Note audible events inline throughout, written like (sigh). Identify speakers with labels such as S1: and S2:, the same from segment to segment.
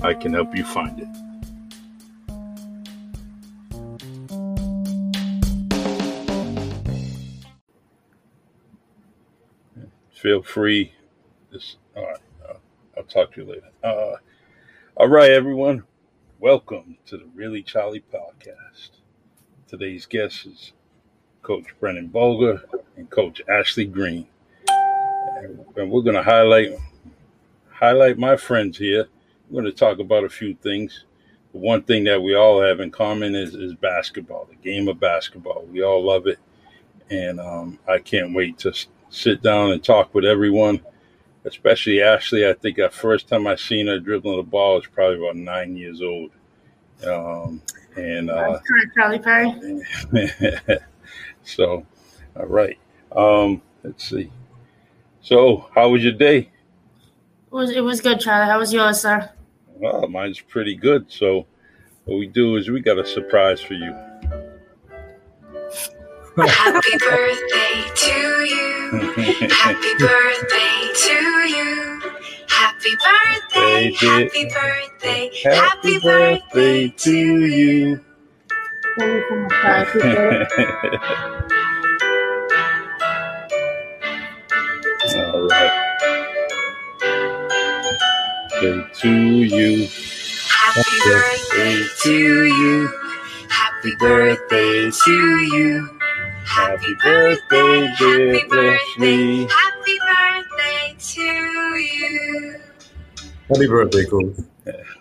S1: I can help you find it. Feel free. This, all right. Uh, I'll talk to you later. Uh, all right, everyone. Welcome to the Really Charlie podcast. Today's guest is Coach Brennan Bulger and Coach Ashley Green. And we're going to highlight highlight my friends here. We're going to talk about a few things. The one thing that we all have in common is, is basketball, the game of basketball. We all love it. And um, I can't wait to sit down and talk with everyone, especially Ashley. I think the first time I seen her dribbling the ball was probably about nine years old. Um, and uh,
S2: Charlie Perry. (laughs)
S1: so, all right. Um, let's see. So, how was your day?
S2: It was it was good, Charlie. How was yours, sir?
S1: Well, mine's pretty good. So, what we do is we got a surprise for you.
S3: Happy birthday to you. Happy (laughs) birthday to you. Happy birthday. Happy birthday. Happy birthday to you. (laughs)
S1: Birthday to you.
S3: Happy birthday to you. Happy birthday to you. Happy birthday, dear Ashley. Happy birthday to you.
S4: Happy birthday, Coach.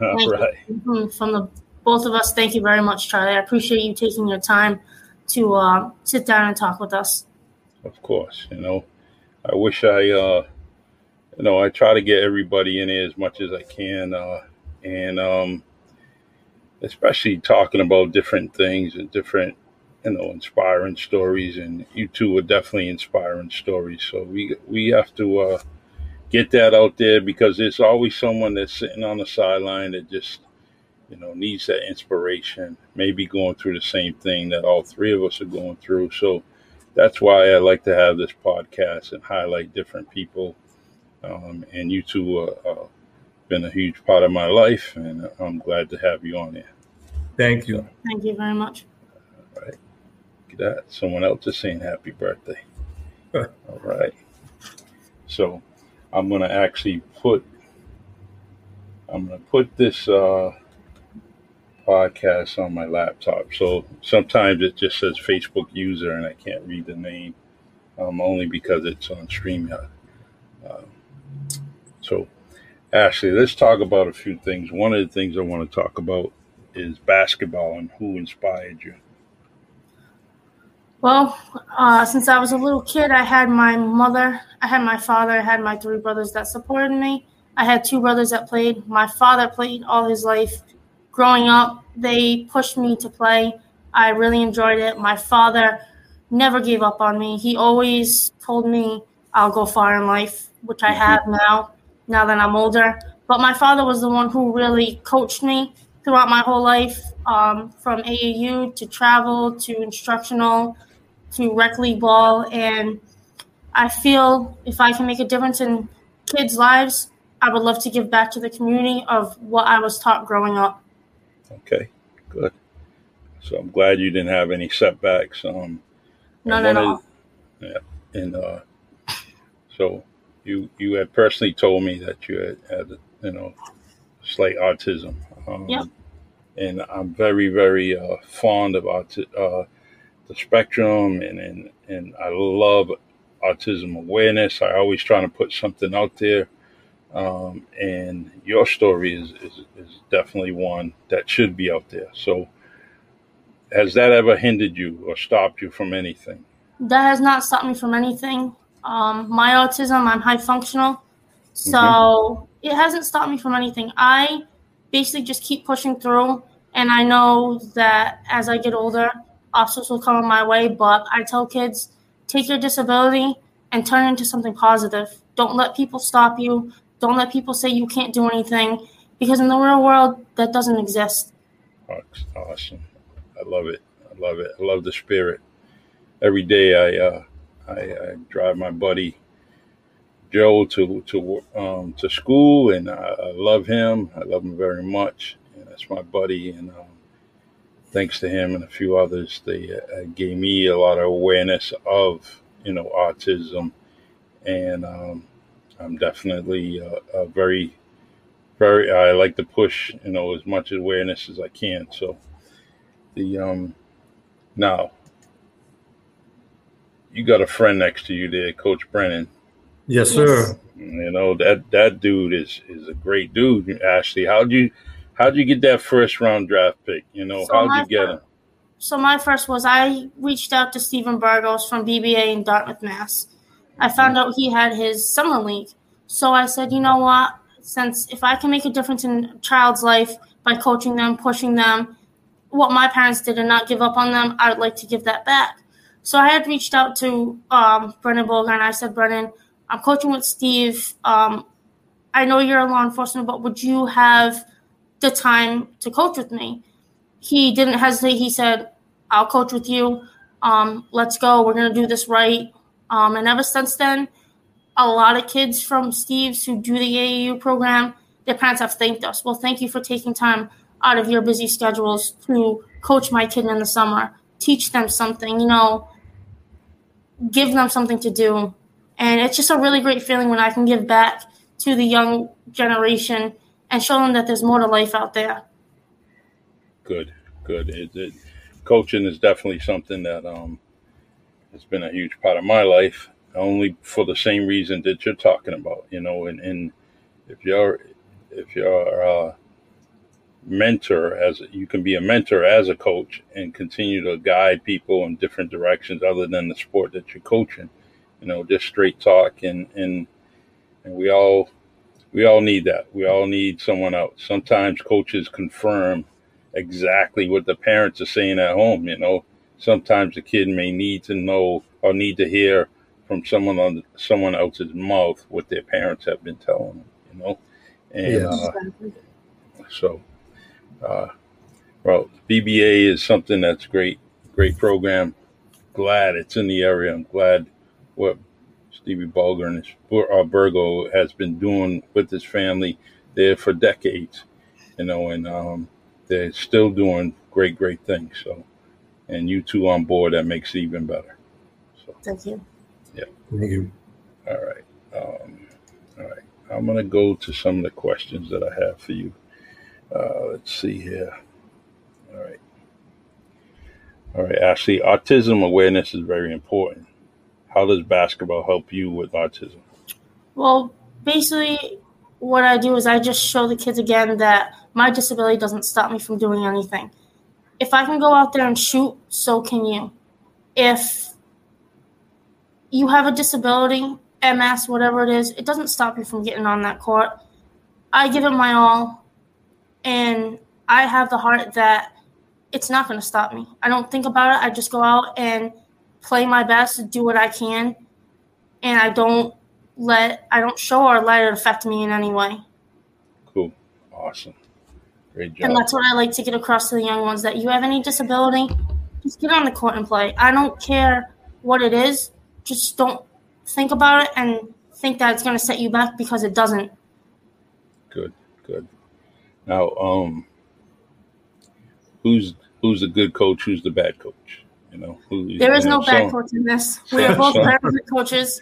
S1: All right.
S2: Mhm, From the both of us, thank you very much, Charlie. I appreciate you taking your time to uh, sit down and talk with us.
S1: Of course, you know, I wish I, uh, you know, I try to get everybody in here as much as I can, uh, and um, especially talking about different things and different, you know, inspiring stories. And you two are definitely inspiring stories. So we we have to uh, get that out there because there's always someone that's sitting on the sideline that just, you know, needs that inspiration. Maybe going through the same thing that all three of us are going through. So that's why I like to have this podcast and highlight different people. Um, and you two uh, uh, been a huge part of my life, and I'm glad to have you on here.
S4: Thank you.
S2: Thank you very much.
S1: All right, Look at that. Someone else is saying happy birthday. (laughs) All right. So I'm gonna actually put I'm gonna put this uh, podcast on my laptop. So sometimes it just says Facebook user, and I can't read the name, um, only because it's on StreamYard. Um, so, Ashley, let's talk about a few things. One of the things I want to talk about is basketball and who inspired you.
S2: Well, uh, since I was a little kid, I had my mother, I had my father, I had my three brothers that supported me. I had two brothers that played. My father played all his life. Growing up, they pushed me to play. I really enjoyed it. My father never gave up on me. He always told me I'll go far in life, which I have now, now that I'm older. But my father was the one who really coached me throughout my whole life, um, from AAU to travel to instructional to rec league ball. And I feel if I can make a difference in kids' lives, I would love to give back to the community of what I was taught growing up.
S1: Okay, good. So I'm glad you didn't have any setbacks. Um,
S2: None at all.
S1: Yeah, and uh, so you you had personally told me that you had, had you know slight autism. Um,
S2: Yep.
S1: And I'm very, very uh, fond of auti- uh, the spectrum, and, and and I love autism awareness. I always trying to put something out there. Um, and your story is, is is definitely one that should be out there. So, has that ever hindered you or stopped you from anything?
S2: That has not stopped me from anything. Um, my autism, I'm high functional, so it hasn't stopped me from anything. I basically just keep pushing through, and I know that as I get older, obstacles will come my way. But I tell kids, take your disability and turn it into something positive. Don't let people stop you. Don't let people say you can't do anything, because in the real world, that doesn't exist.
S1: Awesome. I love it. I love it. I love the spirit. Every day I uh, I, I drive my buddy Joe to to um, to school, and I, I love him. I love him very much. And that's my buddy, and um, thanks to him and a few others, they uh, gave me a lot of awareness of you know autism, and um, I'm definitely uh, a very very I like to push you know as much awareness as I can. So the um now you got a friend next to you there, Coach Brennan.
S4: Yes, sir.
S1: You know that that dude is is a great dude. Ashley, how'd you how'd you get that first round draft pick? You know
S2: So
S1: how'd you get
S2: fir-
S1: him?
S2: So my first was I reached out to Stephen Burgos from BBA in Dartmouth, Mass. I found out he had his summer league. So I said, you know what? Since if I can make a difference in a child's life by coaching them, pushing them, what my parents did and not give up on them, I would like to give that back. So I had reached out to um, Brennan Boger and I said, Brennan, I'm coaching with Steve. Um, I know you're a law enforcement, but would you have the time to coach with me? He didn't hesitate. He said, I'll coach with you. Um, let's go. We're going to do this right. Um, and ever since then, a lot of kids from Steve's who do the AAU program, their parents have thanked us. Well, thank you for taking time out of your busy schedules to coach my kid in the summer, teach them something, you know, give them something to do. And it's just a really great feeling when I can give back to the young generation and show them that there's more to life out there.
S1: Good, good. It, it, coaching is definitely something that um has been a huge part of my life. Only for the same reason that you're talking about, you know. And, and if you're if you're a mentor as you can be a mentor as a coach and continue to guide people in different directions other than the sport that you're coaching. You know, just straight talk and and and we all we all need that. We all need someone else. Sometimes coaches confirm exactly what the parents are saying at home. You know, sometimes the kid may need to know or need to hear from someone on someone else's mouth what their parents have been telling them. You know, and
S4: Yes.
S1: uh, so, uh, well, BBA is something that's great, great program. Glad it's in the area. I'm glad what Stevie Bulger and his, uh, Burgo has been doing with his family there for decades, you know, and um, they're still doing great, great things. So, and you two on board, that makes it even better. So,
S2: Thank you. Yeah.
S4: Thank you.
S1: all right. Um, all right. I'm going to go to some of the questions that I have for you. Uh, let's see here. All right. All right, Ashley, autism awareness is very important. How does basketball help you with autism?
S2: Well, basically, what I do is I just show the kids again that my disability doesn't stop me from doing anything. If I can go out there and shoot, so can you. If you have a disability, MS, whatever it is, it doesn't stop you from getting on that court. I give it my all, and I have the heart that it's not going to stop me. I don't think about it. I just go out and play my best, do what I can, and I don't let I don't show or let it affect me in any way.
S1: Cool. Awesome. Great job.
S2: And that's what I like to get across to the young ones that you have any disability, just get on the court and play. I don't care what it is, just don't think about it and think that it's going to set you back because it doesn't.
S1: Good, good. Now, um, who's who's the good coach? Who's the bad coach? You know, who,
S2: There is
S1: know,
S2: no bad
S1: so-
S2: coach in this. We are both
S1: So-
S2: very good coaches.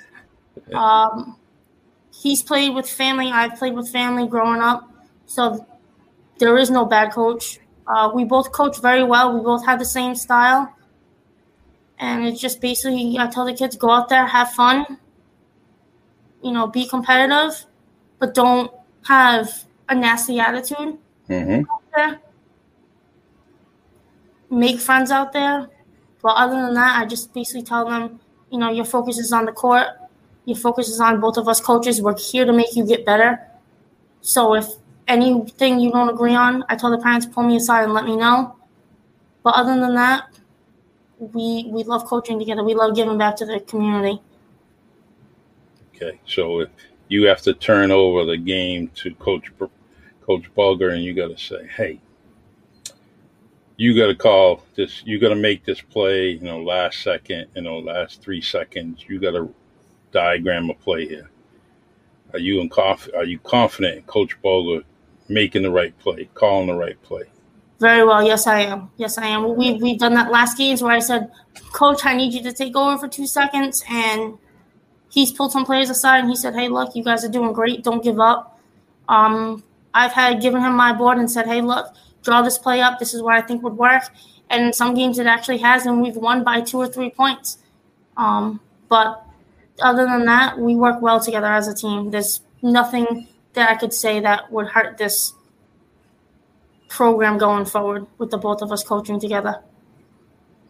S2: Um, he's played with family. I've played with family growing up. So there is no bad coach. Uh, we both coach very well. We both have the same style. And it's just basically, I tell the kids, go out there, have fun, you know, be competitive, but don't have a nasty attitude.
S1: Mm-hmm.
S2: Make friends out there. But other than that, I just basically tell them, you know, your focus is on the court. Your focus is on both of us coaches. We're here to make you get better. So if anything you don't agree on, I tell the parents pull me aside and let me know. But other than that, we we love coaching together. We love giving back to the community.
S1: Okay, so if you have to turn over the game to Coach Coach Bulger, and you got to say, "Hey, you got to call this. You got to make this play. You know, last second. You know, last three seconds. You got to diagram a play here. Are you in conf- Are you confident Coach Bulger making the right play, calling the right play?"
S2: Very well. Yes, I am. Yes, I am. We we've done that last games where I said, "Coach, I need you to take over for two seconds," and he's pulled some players aside and he said, "Hey, look, you guys are doing great. Don't give up." Um, I've had given him my board and said, "Hey, look, draw this play up. This is what I think would work." And in some games, it actually has, and we've won by two or three points. Um, but other than that, we work well together as a team. There's nothing that I could say that would hurt this program going forward with the both of us coaching together.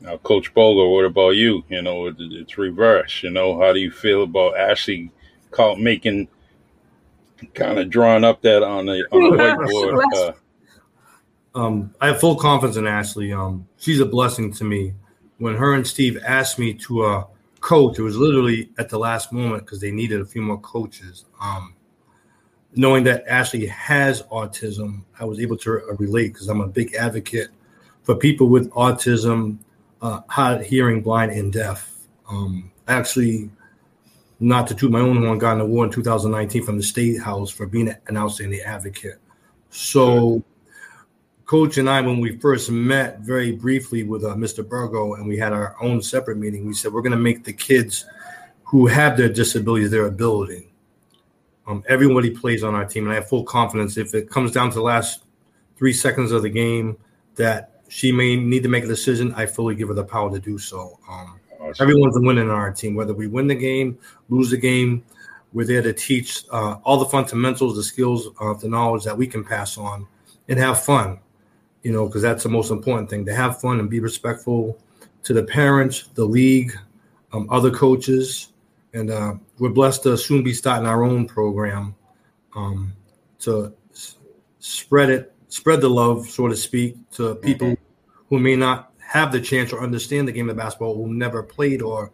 S1: Now, Coach Bulger, what about you? You know, it's reverse. You know, how do you feel about Ashley making kind of drawing up that on the on the whiteboard? (laughs) Uh,
S4: um, I have full confidence in Ashley. Um, she's a blessing to me. When her and Steve asked me to uh, coach, it was literally at the last moment because they needed a few more coaches. Um, knowing that Ashley has autism, I was able to relate because I'm a big advocate for people with autism, uh, hard hearing, blind, and deaf. Um, actually, not to toot my own horn, got an award in 2019 from the State House for being an outstanding advocate. So, Coach and I, when we first met very briefly with uh, Mr. Burgo, and we had our own separate meeting, we said we're going to make the kids who have their disabilities their ability. Um, everybody plays on our team, and I have full confidence. If it comes down to the last three seconds of the game, that she may need to make a decision, I fully give her the power to do so. Um, awesome. Everyone's a winner on our team, whether we win the game, lose the game. We're there to teach uh, all the fundamentals, the skills, uh, the knowledge that we can pass on, and have fun. You know, because that's the most important thing to have fun and be respectful to the parents, the league, um, other coaches, and uh, we're blessed to soon be starting our own program um, to s- spread it, spread the love, so to speak, to people mm-hmm. who may not have the chance or understand the game of basketball, who never played or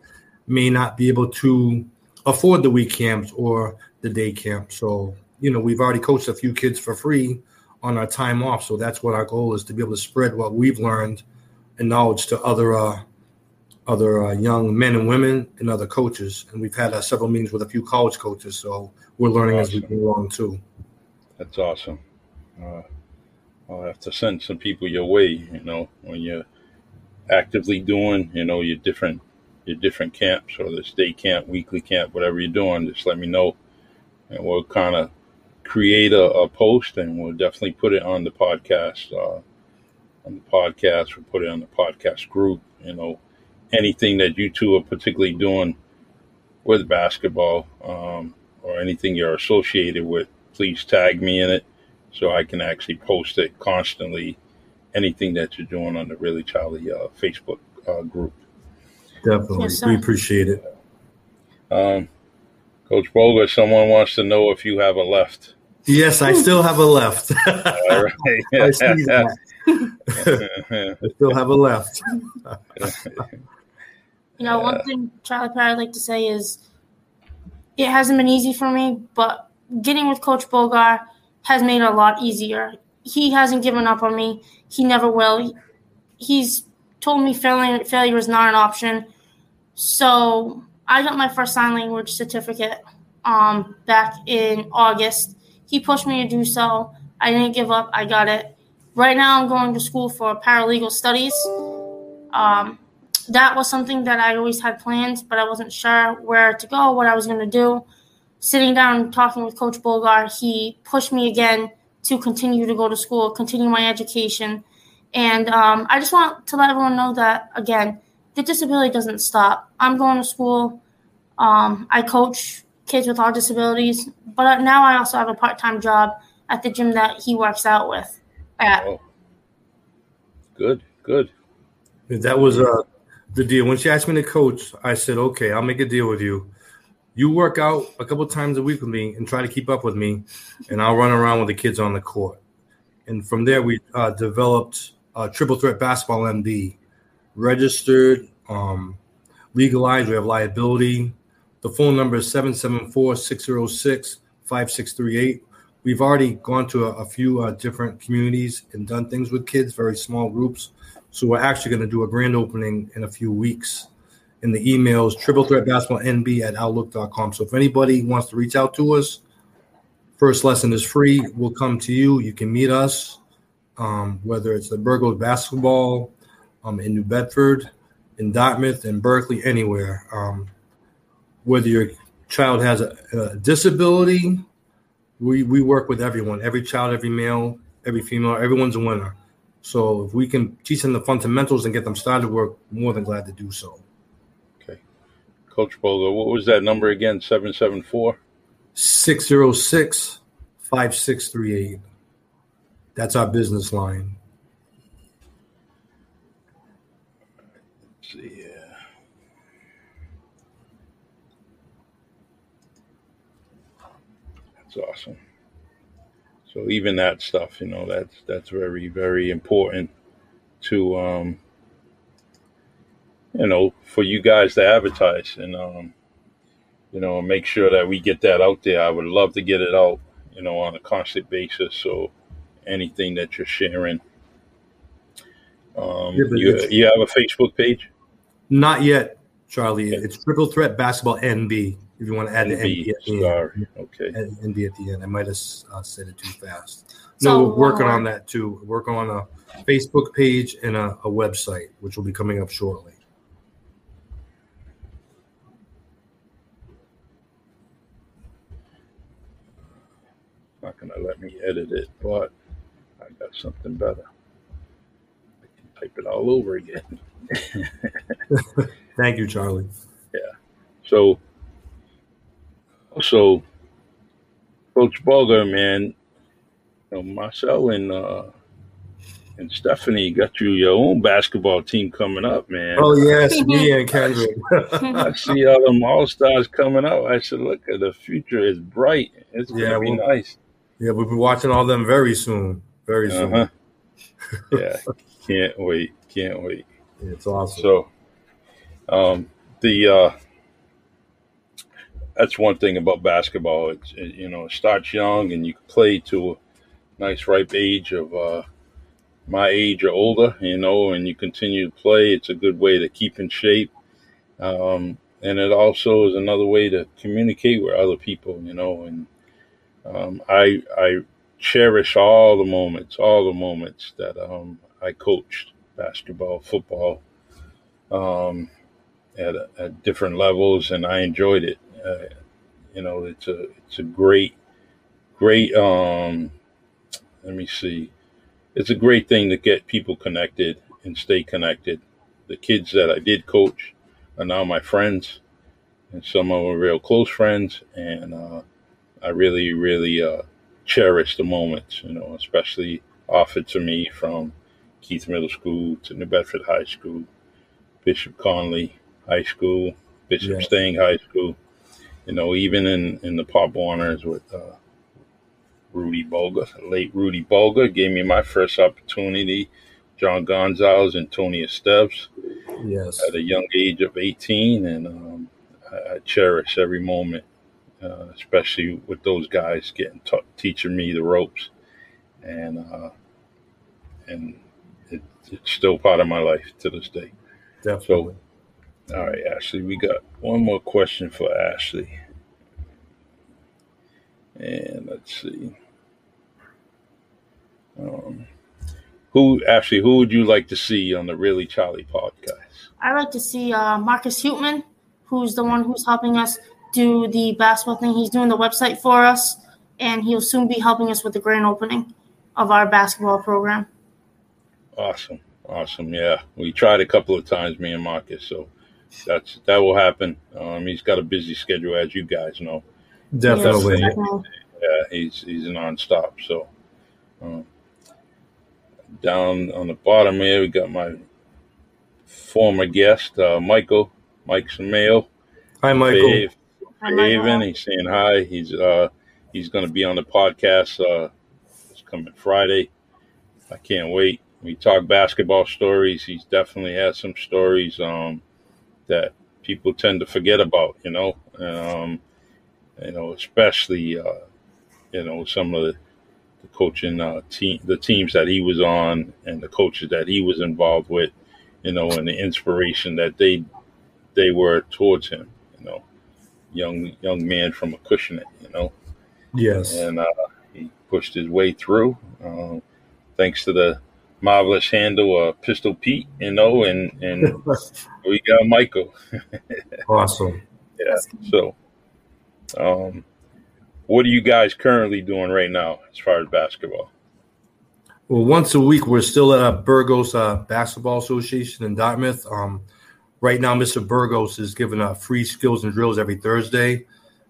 S4: may not be able to afford the week camps or the day camp. So, you know, we've already coached a few kids for free on our time off. So that's what our goal is to be able to spread what we've learned and knowledge to other uh, other uh, young men and women and other coaches. And we've had uh, several meetings with a few college coaches, so we're learning awesome. as we go along too.
S1: That's awesome. Uh, I'll have to send some people your way. You know, when you're actively doing, you know, your different your different camps or the state camp, weekly camp, whatever you're doing, just let me know, and we'll kind of create a, a, post and we'll definitely put it on the podcast. Uh, on the podcast, we'll put it on the podcast group. You know, anything that you two are particularly doing with basketball um, or anything you're associated with, please tag me in it so I can actually post it constantly. Anything that you're doing on the Really Charlie uh, Facebook uh, group.
S4: Definitely. Yes, we appreciate it.
S1: Um, Coach Boga, someone wants to know if you have a left.
S4: Yes, I still have a left. All right. (laughs) I see that. I still have a left.
S2: You know, one thing Charlie Perry I'd like to say is it hasn't been easy for me, but getting with Coach Bogar has made it a lot easier. He hasn't given up on me. He never will. He's told me failure, failure is not an option. So I got my first sign language certificate um, back in August. He pushed me to do so. I didn't give up. I got it. Right now, I'm going to school for paralegal studies. Um, that was something that I always had planned, but I wasn't sure where to go, what I was going to do. Sitting down and talking with Coach Bulger, he pushed me again to continue to go to school, continue my education. And um, I just want to let everyone know that, again, the disability doesn't stop. I'm going to school. Um, I coach kids with all disabilities, but now I also have a part time job at the gym that he works out with. At.
S1: Oh, good, good.
S4: That was uh, the deal. When she asked me to coach, I said, okay, I'll make a deal with you. You work out a couple times a week with me and try to keep up with me, and I'll run around with the kids on the court. And from there, we uh, developed uh, Triple Threat Basketball NB, registered, um, legalized. We have liability. The phone number is 774 606 5638. We've already gone to a, a few uh, different communities and done things with kids, very small groups. So we're actually going to do a grand opening in a few weeks. In the emails, triple threat basketball nb at outlook.com. So if anybody wants to reach out to us, first lesson is free. We'll come to you. You can meet us, um, whether it's the Burgos basketball um, in New Bedford, in Dartmouth, in Berkley, anywhere. Um, whether your child has a, a disability, we, we work with everyone, every child, every male, every female, everyone's a winner. So if we can teach them the fundamentals and get them started, we're more than glad to do so.
S1: Coach Bogo, what was that number again? 774?
S4: 606 5638. That's our business line.
S1: Let's see. Yeah. That's awesome. So even that stuff, you know, that's that's very very important to um, you know for you guys to advertise and um, you know make sure that we get that out there. I would love to get it out, you know, on a constant basis. So anything that you're sharing. Um,
S4: Yeah,
S1: you, you have a Facebook page?
S4: Not yet, Charlie. It's Triple Threat Basketball NB. If you want to add the
S1: NB,
S4: NB at the end.
S1: Okay.
S4: NB at the end. I might have uh, said it too fast.
S2: So,
S4: No, we're working on that too. We're working on a Facebook page and a, a website, which will be coming up shortly.
S1: Not going to let me edit it, but I got something better. I can type it all over again. (laughs)
S4: Thank you, Charlie. Yeah.
S1: So, so, Coach Bulger, man, you know, Marcel and uh, and Stephanie got you your own basketball team coming up, man.
S4: Oh yes, me and (laughs) Kendrick.
S1: I see all them all stars coming up. I said, look at the future is bright. It's gonna be
S4: well-
S1: nice.
S4: Yeah, we'll be watching all them very soon. Very soon.
S1: Uh-huh. yeah, can't wait, can't wait.
S4: It's awesome.
S1: So, um, the uh, that's one thing about basketball. It's it, you know it starts young and you can play to a nice ripe age of uh, my age or older. You know, and you continue to play. It's a good way to keep in shape, um, and it also is another way to communicate with other people. You know, and um, I I cherish all the moments, all the moments that um, I coached basketball, football, um, at, at different levels, and I enjoyed it. Uh, you know, it's a it's a great, great. Um, let me see, it's a great thing to get people connected and stay connected. The kids that I did coach are now my friends, and some of them are real close friends, and uh, I really, really uh, cherish the moments. You know, especially offered to me from Keith Middle School to New Bedford High School, Bishop Connolly High School, Bishop
S4: Yeah.
S1: Stang High School. You know, even in, in the Pop Warners with uh, Rudy Bulger, late Rudy Bulger, gave me my first opportunity. John Gonzalez and Tony Esteves
S4: yes.
S1: at a young age of 18, and um, I, I cherish every moment, uh, especially with those guys getting ta- teaching me the ropes, and uh, and it, it's still part of my life to this day.
S4: Definitely.
S1: All right, Ashley, we got one more question for Ashley, and let's see. Um, who Ashley? Who would you like to see on the Really Charlie podcast?
S2: I like to see uh, Marcus Hutman, who's the one who's helping us do the basketball thing. He's doing the website for us, and he'll soon be helping us with the grand opening. of our basketball program.
S1: Awesome, awesome. Yeah, we tried a couple of times, me and Marcus. So that's that will happen. Um, he's got a busy schedule, as you guys know.
S4: Definitely.
S2: Yes, definitely.
S1: Yeah, he's he's nonstop. So um, down on the bottom here, we got my former guest, uh, Michael Mike Samayo.
S4: Hi, Michael.
S1: Dave,
S2: Hi, Michael.
S1: Raven. He's saying hi. He's uh he's going to be on the podcast uh this coming Friday. I can't wait. We talk basketball stories. He's definitely had some stories um that people tend to forget about. You know, um, you know, especially uh, you know some of the, the coaching uh, team, the teams that he was on, and the coaches that he was involved with. You know, and the inspiration that they they were towards him. You know, young young man from Acushnet. You know,
S4: Yes.
S1: and uh, he pushed his way through. Um, thanks to the marvelous handle of Pistol Pete, you know, and and (laughs) we got Michael. (laughs)
S4: awesome.
S1: Yeah. So, um, what are you guys currently doing right now as far as basketball?
S4: Well, once a week, we're still at uh, Burgos uh, Basketball Association in Dartmouth. Um, right now, Mr. Burgos is giving uh, free skills and drills every Thursday.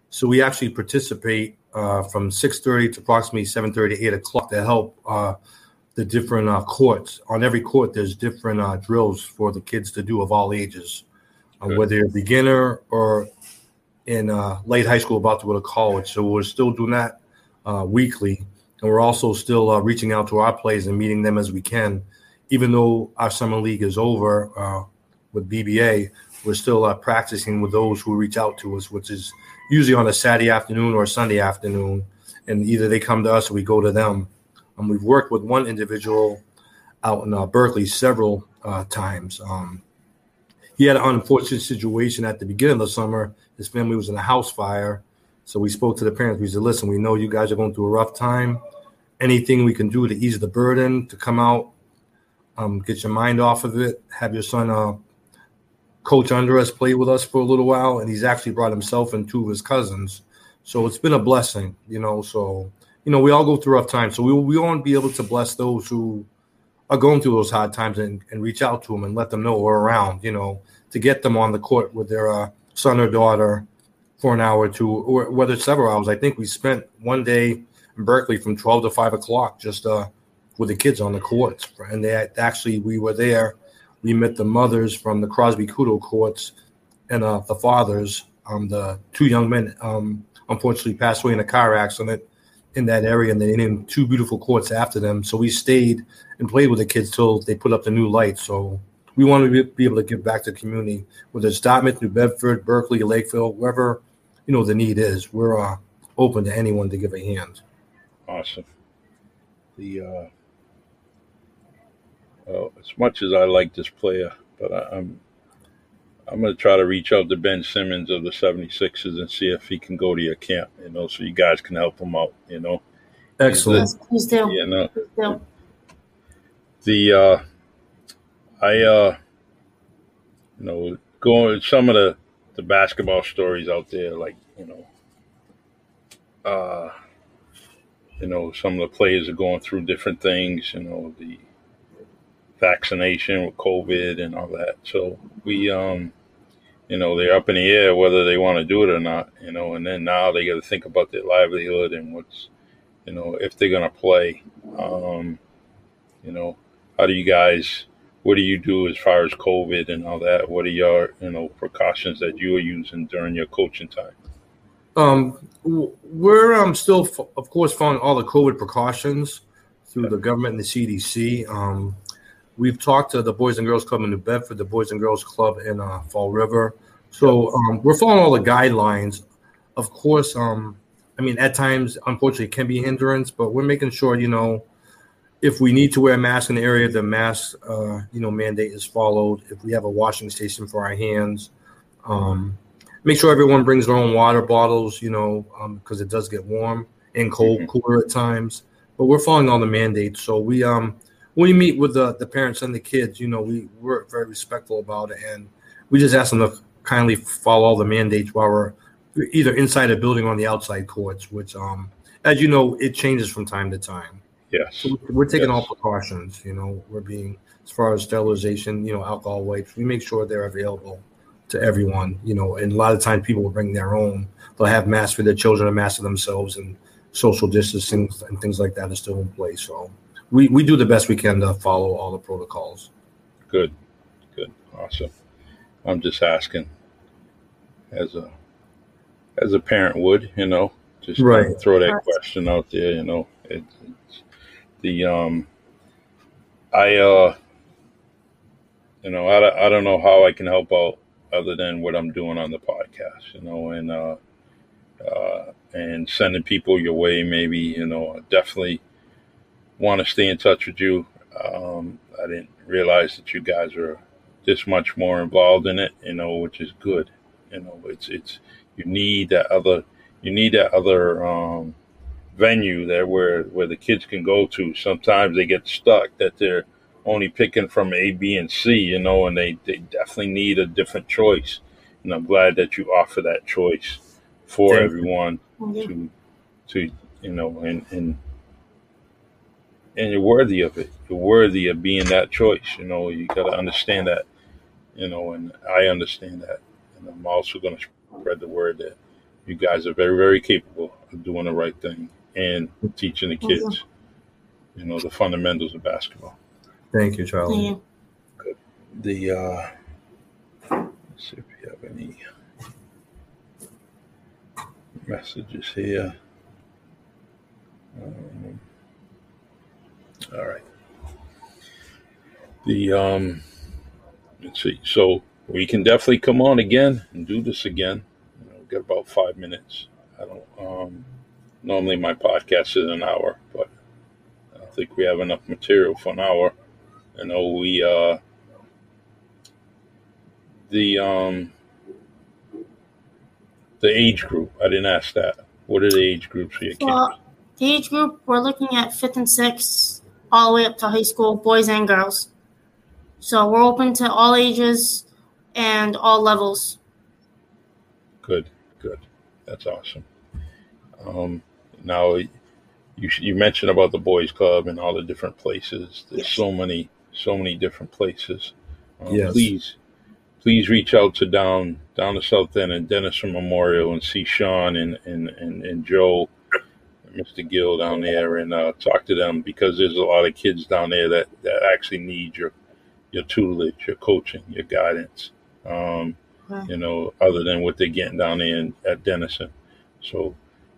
S4: So we actually participate uh, from 6.30 to approximately 7.30, 8 o'clock to help uh, the different uh, courts. On every court, there's different uh, drills for the kids to do of all ages, uh, whether you're a beginner or in uh, late high school about to go to college. So we're still doing that uh, weekly. And we're also still uh, reaching out to our players and meeting them as we can. Even though our summer league is over uh, with BBA, we're still uh, practicing with those who reach out to us, which is usually on a Saturday afternoon or Sunday afternoon. And either they come to us or we go to them. And we've worked with one individual out in uh, Berkley several uh, times. Um, he had an unfortunate situation at the beginning of the summer. His family was in a house fire. So we spoke to the parents. We said, listen, we know you guys are going through a rough time. Anything we can do to ease the burden, to come out, um, get your mind off of it, have your son uh, coach under us, play with us for a little while. And he's actually brought himself and two of his cousins. So it's been a blessing, you know. So, you know, we all go through rough times. So we, we want to be able to bless those who are going through those hard times and, and reach out to them and let them know we're around, you know, to get them on the court with their uh, son or daughter for an hour or two, or whether it's several hours. I think we spent one day in Berkley from 12 to 5 o'clock just uh, with the kids on the courts. And they actually, we were there. We met the mothers from the Crosby Kudo courts and uh, the fathers. Um, the two young men um, unfortunately passed away in a car accident in that area, and they named two beautiful courts after them. So we stayed and played with the kids till they put up the new lights. So we want to be, able to give back to the community, whether it's Dartmouth, New Bedford, Berkley, Lakeville, wherever you know the need is. We're uh, open to anyone to give a hand.
S1: Awesome. The uh, well, as much as I like this player, but I, I'm I'm going to try to reach out to Ben Simmons of the 76ers and see if he can go to your camp, you know, so you guys can help him out, you know.
S4: Excellent.
S2: Yes, please do.
S1: You know,
S2: Please do.
S1: the uh I uh you know going some of the the basketball stories out there like you know uh you know some of the players are going through different things you know the vaccination with covid and all that. So we um you know they're up in the air whether they want to do it or not you know and then now they got to think about their livelihood and what's you know if they're going to play. Um you know how do you guys what do you do as far as covid and all that? What are your you know precautions that you are using during your coaching time?
S4: Um, we're um, still, of course, following all the COVID precautions through the government and the CDC. Um, we've talked to the Boys and Girls Club in New Bedford, the Boys and Girls Club in uh, Fall River. So um, we're following all the guidelines. Of course, um, I mean, at times, unfortunately, it can be a hindrance, but we're making sure, you know, if we need to wear a mask in the area, the mask, uh, you know, mandate is followed. If we have a washing station for our hands, um, make sure everyone brings their own water bottles, you know, because it does get warm and cold,
S1: Mhm.
S4: cooler at times. But we're following all the mandates. So we, um, when we meet with the, the parents and the kids, you know, we we're very respectful about it, and we just ask them to kindly follow all the mandates while we're either inside a building or on the outside courts. Which, um, as you know, it changes from time to time.
S1: Yes.
S4: So we're taking all precautions. You know, we're being as far as sterilization. You know, alcohol wipes. We make sure they're available to everyone. You know, and a lot of times people will bring their own. They'll have masks for their children and masks for themselves, and social distancing and things like that is still in place. So we we do the best we can to follow all the protocols.
S1: Good. Good. Awesome. I'm just asking as a as a parent would, you know, just
S4: Right.
S1: throw that question out there, you know. It, it's the um I uh you know, I, don't- I don't know how I can help out other than what I'm doing on the podcast, you know, and uh uh and sending people your way maybe, you know, definitely want to stay in touch with you. Um I didn't realize that you guys are this much more involved in it, you know, which is good. You know, it's it's you need that other you need that other um, venue there where where the kids can go to. Sometimes they get stuck that they're only picking from A, B, and C, you know, and they, they definitely need a different choice. And I'm glad that you offer that choice for everyone to to you know and and and you're worthy of it. You're worthy of being that choice. You know, you got to understand that. You know, and I understand that. And I'm also going to spread the word that you guys are very, very capable of doing the right thing and teaching the kids. You know, the fundamentals of basketball.
S4: Thank you, Charlie.
S2: Yeah.
S1: The uh, let's see if we have any messages here. Um, all right. The um, let's see. So we can definitely come on again and do this again. You know, we've got about five minutes. I don't. Um, normally my podcast is an hour, but I don't think we have enough material for an hour. I know we uh, the um, the age group. I didn't ask that. What are the age groups for your kids?
S2: Well, the age group we're looking at fifth and sixth, all the way up to high school, boys and girls. So we're open to all ages and all levels.
S1: Good, good. That's awesome. Um, now, you you mentioned about the boys' club and all the different places. There's
S2: Yes.
S1: so many, so many different places. Um,
S4: Yes.
S1: Please, please reach out to down down to South End and Dennison Memorial and see Sean and and and, and Joe, and Mr. Gill down there, and uh, talk to them because there's a lot of kids down there that that actually need your your tutelage, your coaching, your guidance. Um,
S2: Right.
S1: you know, other than what they're getting down there in, at Dennison. So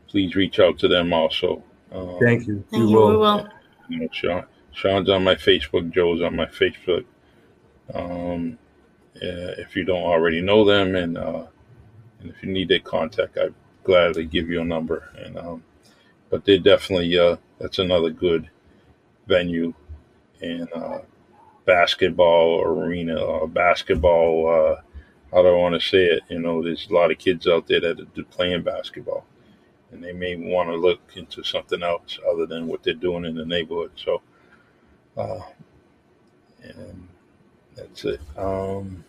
S1: please reach out to them also. Um,
S4: Thank you.
S2: Thank you.
S4: will.
S2: We will.
S1: you know, Sean, Sean's on my Facebook. Joe's on my Facebook. Um, uh, if you don't already know them, and uh, and if you need their contact, I'd gladly give you a number. And um, but they're definitely uh, that's another good venue in uh, basketball arena or basketball. Uh, how do I want to say it? You know, there's a lot of kids out there that are playing basketball, and they may want to look into something else other than what they're doing in the neighborhood. So, uh, and that's it. Um,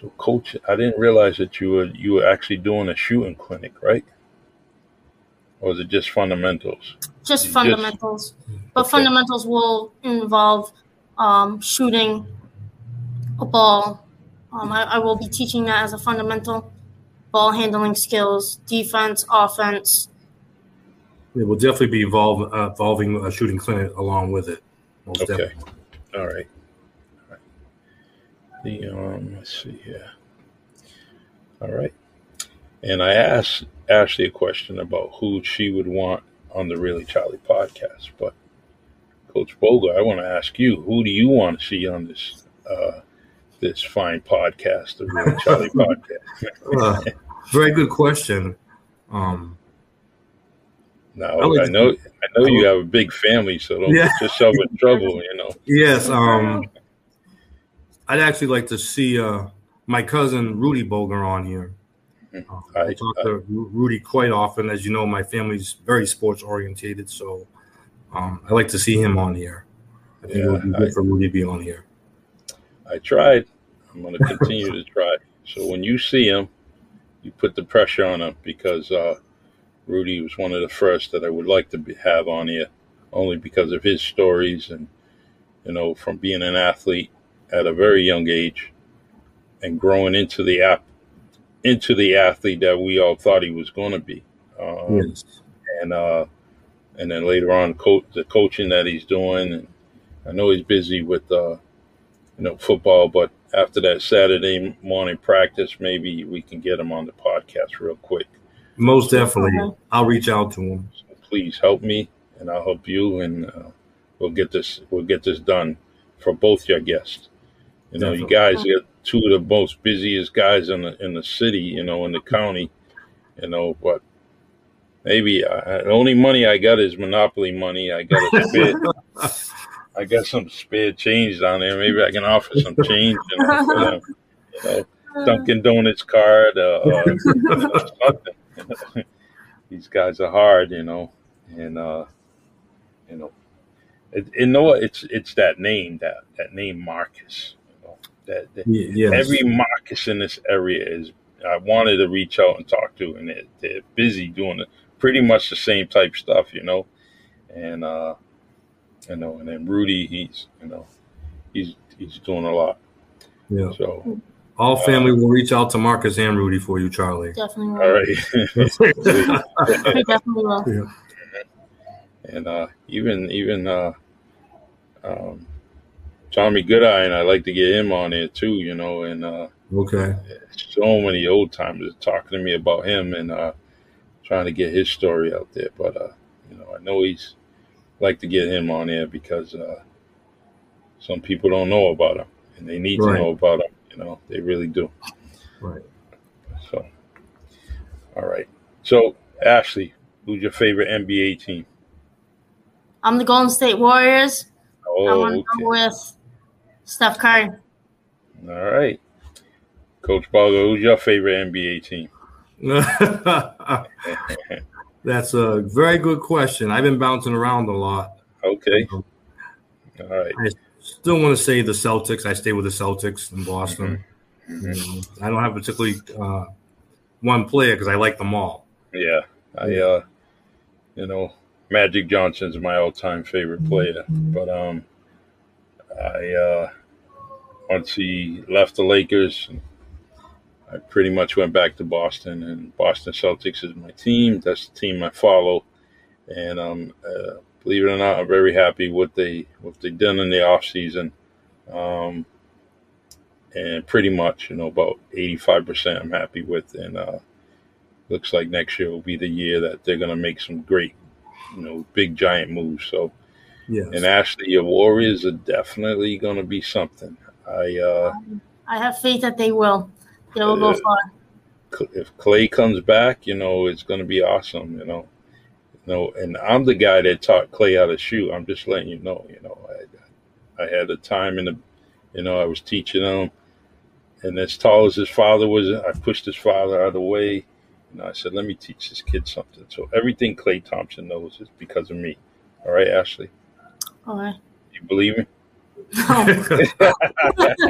S1: so, coach, I didn't realize that you were you were actually doing a shooting clinic, right? Or was it just fundamentals?
S2: Just
S1: You just-
S2: fundamentals. But
S1: Okay.
S2: fundamentals will involve um, shooting a ball. Um, I, I will be teaching that as a fundamental. Ball handling skills, defense, offense.
S4: It will definitely be involved, uh, involving a shooting clinic along with it. Most
S1: Okay.
S4: definitely.
S1: All right. All right. The um, let's see here. All right. And I asked Ashley a question about who she would want on the Really Charlie podcast, but Coach Boga, I want to ask you, who do you want to see on this uh, this fine podcast, the Really Charlie (laughs) podcast?
S4: Uh, very good question. Um,
S1: Now
S4: I would-
S1: I know I know you have a big family, so don't
S4: Yeah.
S1: get yourself in trouble. You know. (laughs)
S4: yes, um, I'd actually like to see uh, my cousin Rudy Boger on here.
S1: Mhm.
S4: Uh,
S1: I-
S4: I talk to Rudy quite often. As you know, my family's very sports orientated, so um, I like to see him on here. I think it would be
S1: Yeah,
S4: good
S1: I-
S4: for Rudy to be on here.
S1: I tried. I'm going to continue to try. So when you see him, you put the pressure on him because uh, Rudy was one of the first that I would like to be, have on here. only because of his stories and you know from being an athlete at a very young age and growing into the app into the athlete that we all thought he was going to be. Um,
S4: Yes.
S1: and uh, and then later on, coach the coaching that he's doing. And I know he's busy with uh, you know football, but after that Saturday morning practice, maybe we can get him on the podcast real quick.
S4: Most definitely. I'll reach out to him.
S1: So please help me, and I'll help you, and uh, we'll get this we'll get this done for both your guests. You know, you guys get two of the most busiest guys in the in the city. You know, in the county. You know, but maybe uh, the only money I got is monopoly money. I got a (laughs) spare. I got some spare change down there. Maybe I can offer some change. You know, you know, you know, Dunkin' Donuts card. Uh, uh, something. (laughs) These guys are hard, you know, and uh, you know, it, you know what? It's it's that name that that name Marcus. You know, that, that
S4: Yes.
S1: every Marcus in this area is. I wanted to reach out and talk to, and they're, they're busy doing it, pretty much the same type stuff, you know, and uh, you know, and then Rudy, he's you know, he's he's doing a lot.
S4: yeah.
S1: So
S4: All family will reach out to Marcus and Rudy for you, Charlie.
S2: Definitely will.
S1: all right. (laughs)
S2: We definitely will.
S1: and uh, even even uh, um, Tommy Goodine, I like to get him on there too, you know, and uh,
S4: okay.
S1: so many old timers talking to me about him and uh, trying to get his story out there. But uh, you know, I know he's like to get him on there because uh, some people don't know about him, and they need
S4: Right.
S1: to know about him. You know, they really do.
S4: Right.
S1: So, all right. So, Ashley, who's your favorite NBA team?
S2: I'm the Golden State Warriors. I
S1: Oh,
S2: want to
S1: okay.
S2: go with Steph Curry.
S1: All right. Coach Bulger, who's your favorite NBA team? (laughs)
S4: That's a very good question. I've been bouncing around a lot.
S1: Okay. All right.
S4: I still want to say the Celtics. I stay with the Celtics in Boston.
S1: Mhm.
S4: Um, I don't have particularly uh, one player because I like them all.
S1: Yeah. I uh you know, Magic Johnson's my all time favorite player. But um I uh once he left the Lakers I pretty much went back to Boston and Boston Celtics is my team. That's the team I follow. And um uh, believe it or not, I'm very happy what they what they done in the off season. Um and pretty much, you know, about eighty five percent I'm happy with and uh looks like next year will be the year that they're going to make some great, you know, big giant moves. So,
S4: Yes.
S1: and Ashley, your Warriors are definitely going to be something. I, uh,
S2: I have faith that they will. They will go far.
S1: If Klay comes back, you know, it's going to be awesome. You know, you know, and I'm the guy that taught Klay how to shoot. I'm just letting you know. You know, I, I had a time in the, you know, I was teaching him, and as tall as his father was, I pushed his father out of the way. And I said, let me teach this kid something. So everything Klay Thompson knows is because of me. All right, Ashley,
S2: All right.
S1: you believe me?
S2: No.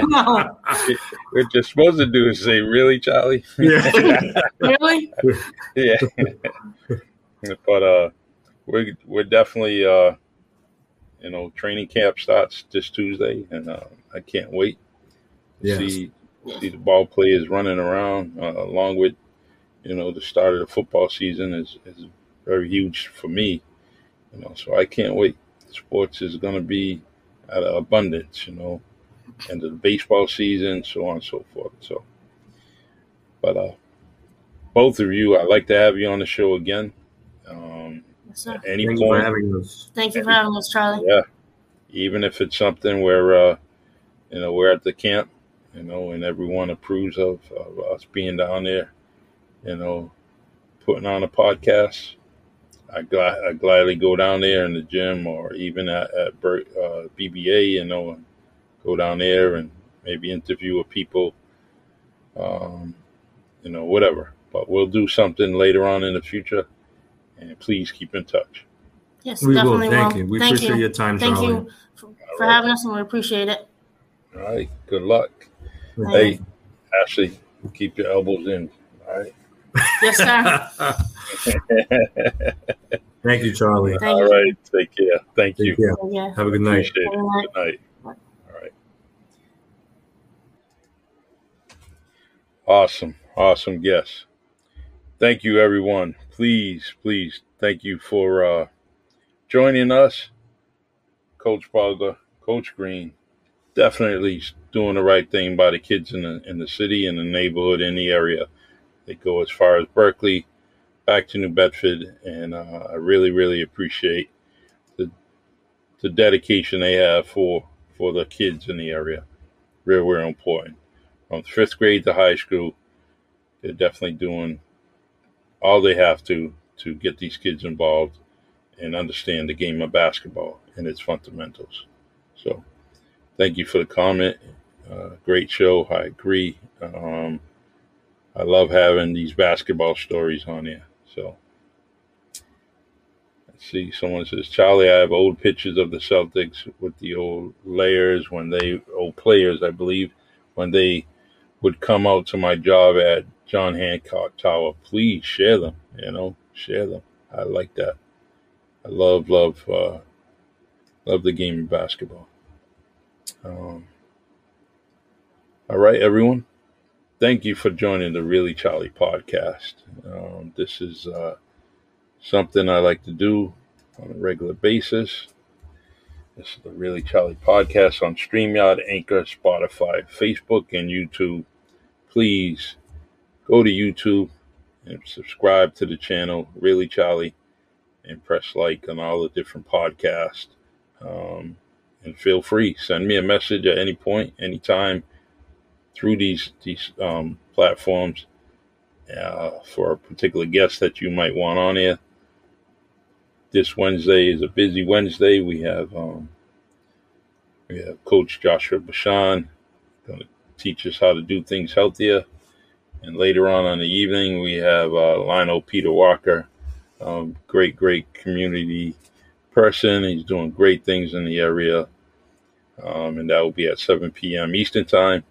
S2: no. (laughs)
S1: What you're supposed to do is say, really, Charlie?
S4: yeah. (laughs)
S2: Really?
S1: yeah. but uh, we're we're definitely uh, you know, training camp starts this Tuesday, and uh, I can't wait to
S4: Yes.
S1: see see the ball players running around uh, along with you know the start of the football season is is very huge for me. You know, so I can't wait. Sports is going to be at an abundance, you know, and the baseball season, so on and so forth. So, but uh, both of you, I'd like to have you on the show again. Um,
S2: Yes, sir.
S1: at any
S4: Thank you for
S1: point,
S4: having us.
S2: Thank you for having us, Charlie.
S1: yeah, even if it's something where uh, you know we're at the camp, you know, and everyone approves of, of us being down there, you know, putting on a podcast. I, gla- I gladly go down there in the gym or even at, at Ber- uh, BBA, you know, and go down there and maybe interview with people, um, you know, whatever. But we'll do something later on in the future, and please keep in touch.
S2: Yes,
S4: We will. Thank
S2: will.
S4: you. We
S2: Thank
S4: appreciate
S2: you.
S4: your time,
S2: Thank
S4: Charlie.
S2: you for, for having us, and we appreciate it.
S1: All right, good luck.
S2: Thank
S1: Hey,
S2: you.
S1: Ashley, keep your elbows in. All right.
S2: Yes, sir. (laughs)
S4: Thank you, Charlie.
S2: Thank
S1: All
S2: you.
S1: right. Take care. Thank you.
S4: Care.
S2: Yeah.
S4: Have a good night.
S1: Appreciate it.
S2: Good night.
S1: Good night. All right. Awesome. Awesome guest. Thank you, everyone. Please, please, thank you for uh, joining us. Coach Bulger, Coach Green, definitely doing the right thing by the kids in the in the city, in the neighborhood, in the area. They go as far as Berkley, back to New Bedford, and uh, I really, really appreciate the the dedication they have for for the kids in the area. Real, real important. From fifth grade to high school, they're definitely doing all they have to to get these kids involved and understand the game of basketball and its fundamentals. So, thank you for the comment. Uh, great show. I agree. Um, I love having these basketball stories on here. So, let's see. Someone says, Charlie, I have old pictures of the Celtics with the old layers when they, old players, I believe, when they would come out to my job at John Hancock Tower. Please share them, you know, share them. I like that. I love, love, uh, love the game of basketball. Um, all right, everyone. Thank you for joining the Really Charlie podcast. Um, this is uh, something I like to do on a regular basis. This is the Really Charlie podcast on StreamYard, Anchor, Spotify, Facebook, and YouTube. Please go to YouTube and subscribe to the channel, Really Charlie, and press like on all the different podcasts. Um, and feel free, send me a message at any point, anytime through these these um, platforms uh, for a particular guest that you might want on here. This Wednesday is a busy Wednesday. We have um, we have Coach Joshua Bashan going to teach us how to do things healthier. And later on in the evening, we have uh, Lionel Peter Walker, um, great, great community person. He's doing great things in the area. Um, and that will be at 7 p.m. Eastern Time.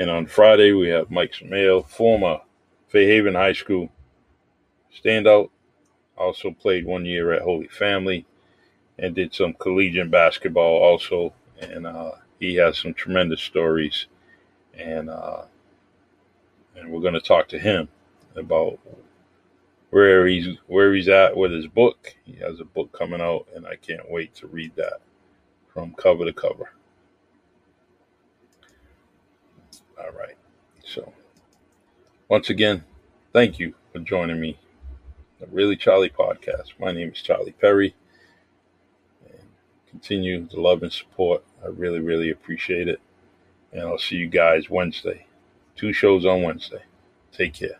S1: And on Friday, we have Mike Samail, former Fairhaven High School standout. Also played one year at Holy Family and did some collegiate basketball also. And uh, he has some tremendous stories. And uh, and we're going to talk to him about where he's where he's at with his book. He has a book coming out, and I can't wait to read that from cover to cover. All right. So, once again, thank you for joining me. The Really Charlie podcast. My name is Charlie Perry. And continue the love and support. I really, really appreciate it. And I'll see you guys Wednesday. Two shows on Wednesday. Take care.